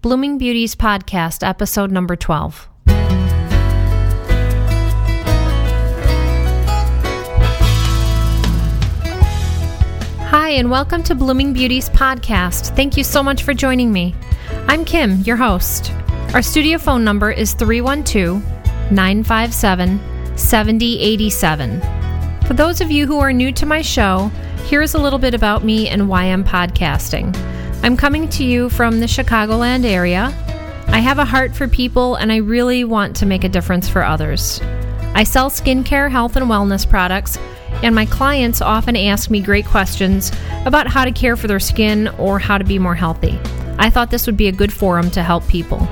Blooming Beauties Podcast, episode number 12. Hi, and welcome to Blooming Beauties Podcast. Thank you so much for joining me. I'm Kim, your host. Our studio phone number is 312 957 7087. For those of you who are new to my show, here's a little bit about me and why I'm podcasting. I'm coming to you from the Chicagoland area. I have a heart for people and I really want to make a difference for others. I sell skincare, health, and wellness products, and my clients often ask me great questions about how to care for their skin or how to be more healthy. I thought this would be a good forum to help people.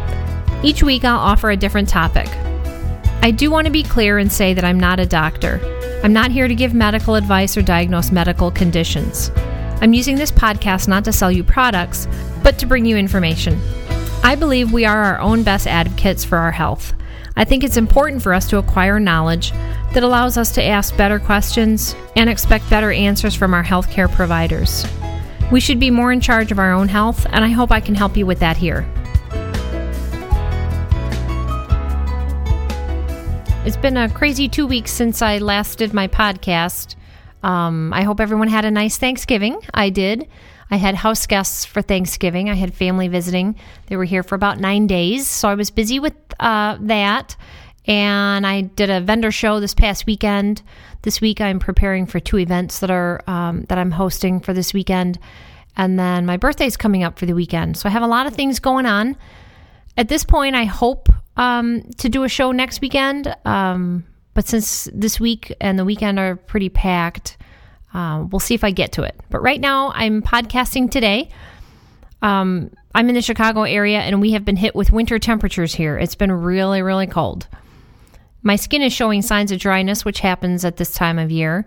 Each week, I'll offer a different topic. I do want to be clear and say that I'm not a doctor. I'm not here to give medical advice or diagnose medical conditions. I'm using this podcast not to sell you products, but to bring you information. I believe we are our own best advocates for our health. I think it's important for us to acquire knowledge that allows us to ask better questions and expect better answers from our healthcare providers. We should be more in charge of our own health, and I hope I can help you with that here. It's been a crazy two weeks since I last did my podcast. Um, I hope everyone had a nice Thanksgiving. I did. I had house guests for Thanksgiving. I had family visiting. They were here for about nine days, so I was busy with uh, that. And I did a vendor show this past weekend. This week, I'm preparing for two events that are um, that I'm hosting for this weekend, and then my birthday's coming up for the weekend. So I have a lot of things going on. At this point, I hope um, to do a show next weekend. Um, but since this week and the weekend are pretty packed, uh, we'll see if I get to it. But right now, I'm podcasting today. Um, I'm in the Chicago area and we have been hit with winter temperatures here. It's been really, really cold. My skin is showing signs of dryness, which happens at this time of year.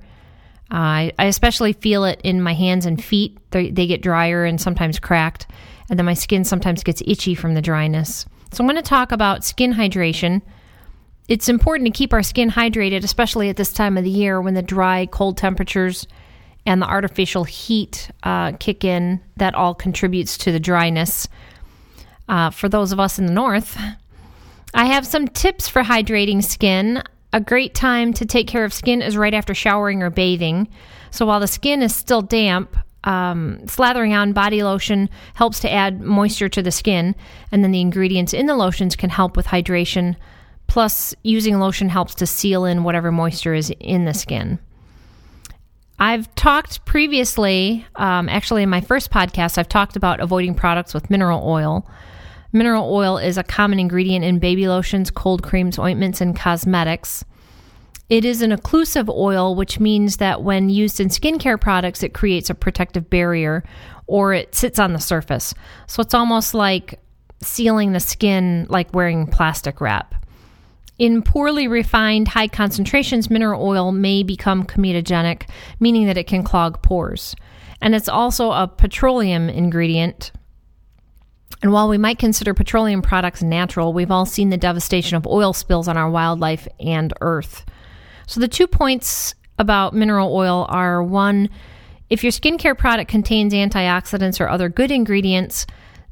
Uh, I, I, especially feel it in my hands and feet. They, they get drier and sometimes cracked. And then my skin sometimes gets itchy from the dryness. So, I'm going to talk about skin hydration it's important to keep our skin hydrated, especially at this time of the year when the dry, cold temperatures and the artificial heat uh, kick in. That all contributes to the dryness. Uh, for those of us in the north, I have some tips for hydrating skin. A great time to take care of skin is right after showering or bathing. So while the skin is still damp, um, slathering on body lotion helps to add moisture to the skin, and then the ingredients in the lotions can help with hydration Plus, using lotion helps to seal in whatever moisture is in the skin. I've talked previously, um, actually, in my first podcast, I've talked about avoiding products with mineral oil. Mineral oil is a common ingredient in baby lotions, cold creams, ointments, and cosmetics. It is an occlusive oil, which means that when used in skincare products, it creates a protective barrier or it sits on the surface. So it's almost like sealing the skin like wearing plastic wrap. In poorly refined high concentrations, mineral oil may become comedogenic, meaning that it can clog pores. And it's also a petroleum ingredient. And while we might consider petroleum products natural, we've all seen the devastation of oil spills on our wildlife and earth. So the two points about mineral oil are one, if your skincare product contains antioxidants or other good ingredients,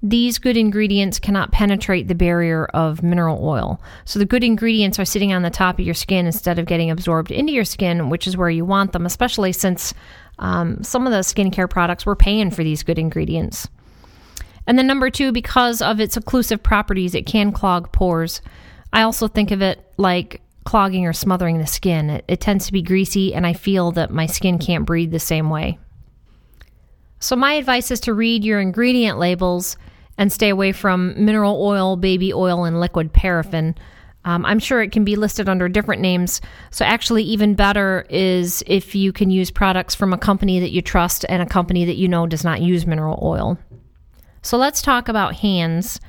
these good ingredients cannot penetrate the barrier of mineral oil. So the good ingredients are sitting on the top of your skin instead of getting absorbed into your skin, which is where you want them, especially since um, some of the skincare products we're paying for these good ingredients. And then number two, because of its occlusive properties, it can clog pores. I also think of it like clogging or smothering the skin. It, it tends to be greasy, and I feel that my skin can't breathe the same way. So, my advice is to read your ingredient labels and stay away from mineral oil, baby oil, and liquid paraffin. Um, I'm sure it can be listed under different names. So, actually, even better is if you can use products from a company that you trust and a company that you know does not use mineral oil. So, let's talk about hands.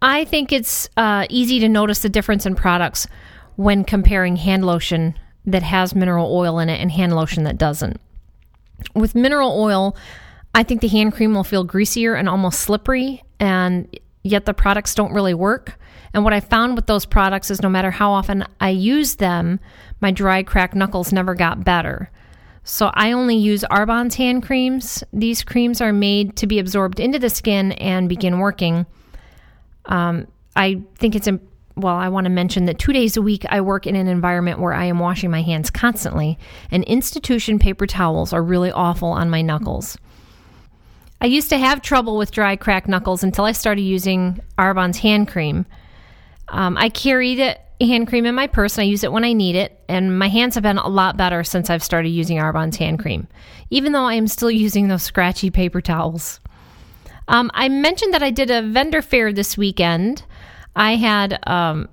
I think it's uh, easy to notice the difference in products when comparing hand lotion that has mineral oil in it and hand lotion that doesn't. With mineral oil, I think the hand cream will feel greasier and almost slippery, and yet the products don't really work. And what I found with those products is no matter how often I use them, my dry, cracked knuckles never got better. So I only use Arbonne's hand creams. These creams are made to be absorbed into the skin and begin working. Um, I think it's well, I want to mention that two days a week I work in an environment where I am washing my hands constantly, and institution paper towels are really awful on my knuckles. I used to have trouble with dry, cracked knuckles until I started using Arbonne's hand cream. Um, I carry the hand cream in my purse and I use it when I need it, and my hands have been a lot better since I've started using Arbonne's hand cream, even though I am still using those scratchy paper towels. Um, I mentioned that I did a vendor fair this weekend. I had um,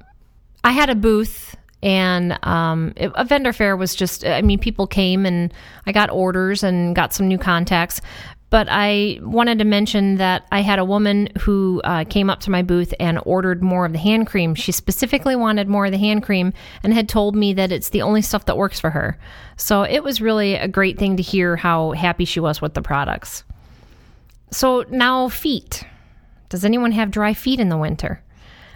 I had a booth and um, it, a vendor fair was just i mean people came and i got orders and got some new contacts. But i wanted to mention that i had a woman who uh, came up to my booth and ordered more of the hand cream. She specifically wanted more of the hand cream and had told me that it's the only stuff that works for her. So it was really a great thing to hear how happy she was with the products. So now feet. Does anyone have dry feet in the winter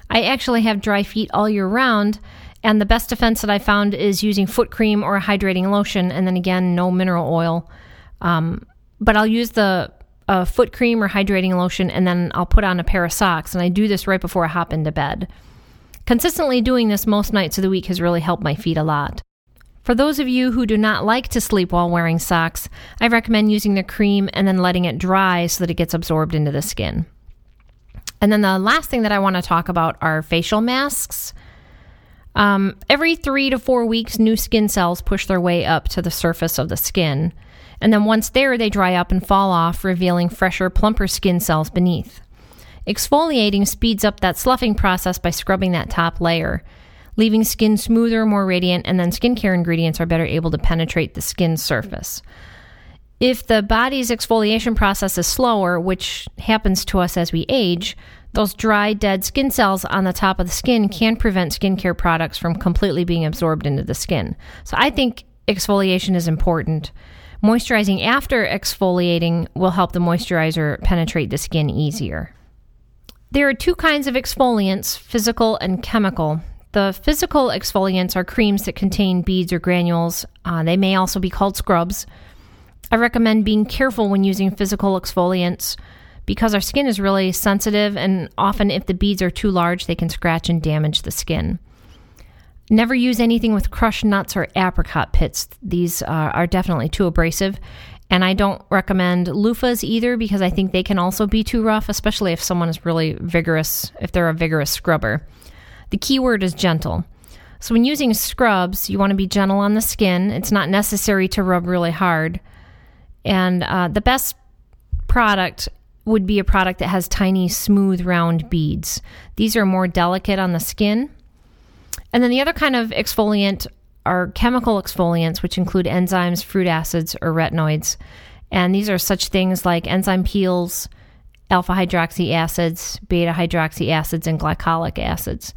I actually have dry feet all year round, and the best defense that I found is using foot cream or a hydrating lotion, and then again, no mineral oil. Um, but I'll use the uh, foot cream or hydrating lotion, and then I'll put on a pair of socks, and I do this right before I hop into bed. Consistently doing this most nights of the week has really helped my feet a lot. For those of you who do not like to sleep while wearing socks, I recommend using the cream and then letting it dry so that it gets absorbed into the skin. And then the last thing that I want to talk about are facial masks. Um, every three to four weeks, new skin cells push their way up to the surface of the skin. And then once there, they dry up and fall off, revealing fresher, plumper skin cells beneath. Exfoliating speeds up that sloughing process by scrubbing that top layer, leaving skin smoother, more radiant, and then skincare ingredients are better able to penetrate the skin surface. If the body's exfoliation process is slower, which happens to us as we age, those dry, dead skin cells on the top of the skin can prevent skincare products from completely being absorbed into the skin. So I think exfoliation is important. Moisturizing after exfoliating will help the moisturizer penetrate the skin easier. There are two kinds of exfoliants physical and chemical. The physical exfoliants are creams that contain beads or granules. Uh, they may also be called scrubs. I recommend being careful when using physical exfoliants because our skin is really sensitive, and often if the beads are too large, they can scratch and damage the skin. Never use anything with crushed nuts or apricot pits. These uh, are definitely too abrasive. And I don't recommend loofahs either because I think they can also be too rough, especially if someone is really vigorous, if they're a vigorous scrubber. The key word is gentle. So, when using scrubs, you want to be gentle on the skin. It's not necessary to rub really hard. And uh, the best product would be a product that has tiny, smooth, round beads. These are more delicate on the skin. And then the other kind of exfoliant are chemical exfoliants, which include enzymes, fruit acids, or retinoids. And these are such things like enzyme peels, alpha hydroxy acids, beta hydroxy acids, and glycolic acids.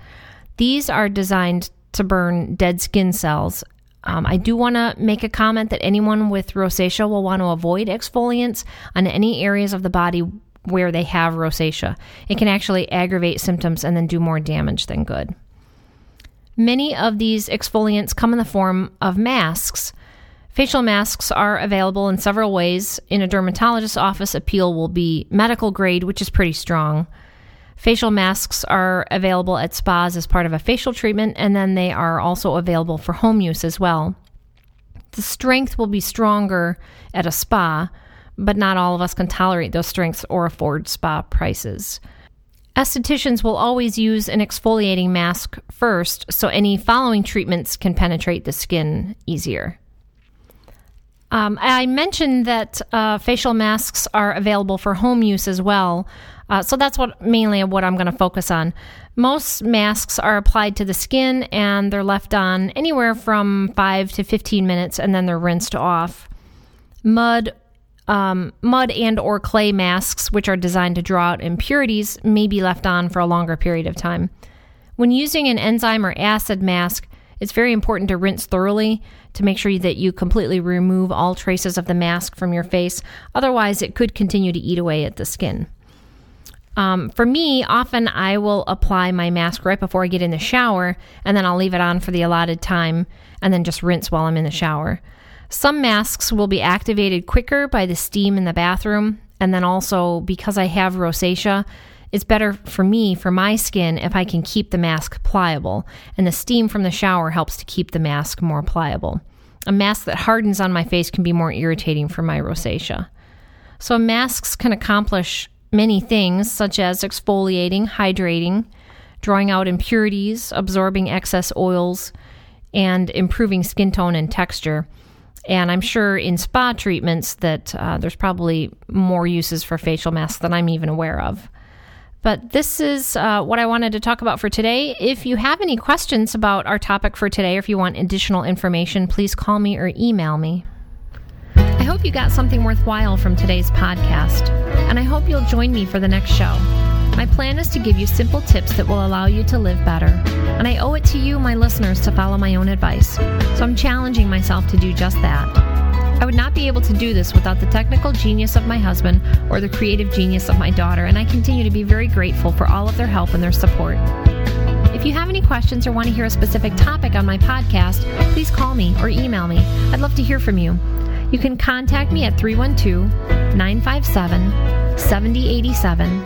These are designed to burn dead skin cells um, I do want to make a comment that anyone with rosacea will want to avoid exfoliants on any areas of the body where they have rosacea. It can actually aggravate symptoms and then do more damage than good. Many of these exfoliants come in the form of masks. Facial masks are available in several ways. In a dermatologist's office, a peel will be medical grade, which is pretty strong. Facial masks are available at spas as part of a facial treatment, and then they are also available for home use as well. The strength will be stronger at a spa, but not all of us can tolerate those strengths or afford spa prices. Estheticians will always use an exfoliating mask first, so any following treatments can penetrate the skin easier. Um, I mentioned that uh, facial masks are available for home use as well. Uh, so that's what mainly what I'm going to focus on. Most masks are applied to the skin and they're left on anywhere from five to 15 minutes, and then they're rinsed off. Mud, um, mud and or clay masks, which are designed to draw out impurities, may be left on for a longer period of time. When using an enzyme or acid mask, it's very important to rinse thoroughly to make sure that you completely remove all traces of the mask from your face. Otherwise, it could continue to eat away at the skin. Um, for me, often I will apply my mask right before I get in the shower, and then I'll leave it on for the allotted time and then just rinse while I'm in the shower. Some masks will be activated quicker by the steam in the bathroom, and then also because I have rosacea, it's better for me, for my skin, if I can keep the mask pliable. And the steam from the shower helps to keep the mask more pliable. A mask that hardens on my face can be more irritating for my rosacea. So, masks can accomplish many things, such as exfoliating, hydrating, drawing out impurities, absorbing excess oils, and improving skin tone and texture. And I'm sure in spa treatments that uh, there's probably more uses for facial masks than I'm even aware of. But this is uh, what I wanted to talk about for today. If you have any questions about our topic for today, or if you want additional information, please call me or email me. I hope you got something worthwhile from today's podcast, and I hope you'll join me for the next show. My plan is to give you simple tips that will allow you to live better, and I owe it to you, my listeners, to follow my own advice. So I'm challenging myself to do just that. I would not be able to do this without the technical genius of my husband or the creative genius of my daughter, and I continue to be very grateful for all of their help and their support. If you have any questions or want to hear a specific topic on my podcast, please call me or email me. I'd love to hear from you. You can contact me at 312 957 7087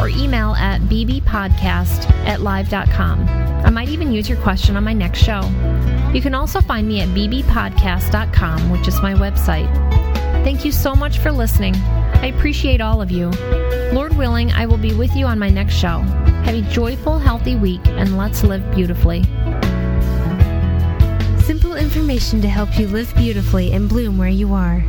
or email at bbpodcast at live.com. I might even use your question on my next show. You can also find me at bbpodcast.com, which is my website. Thank you so much for listening. I appreciate all of you. Lord willing, I will be with you on my next show. Have a joyful, healthy week, and let's live beautifully. Simple information to help you live beautifully and bloom where you are.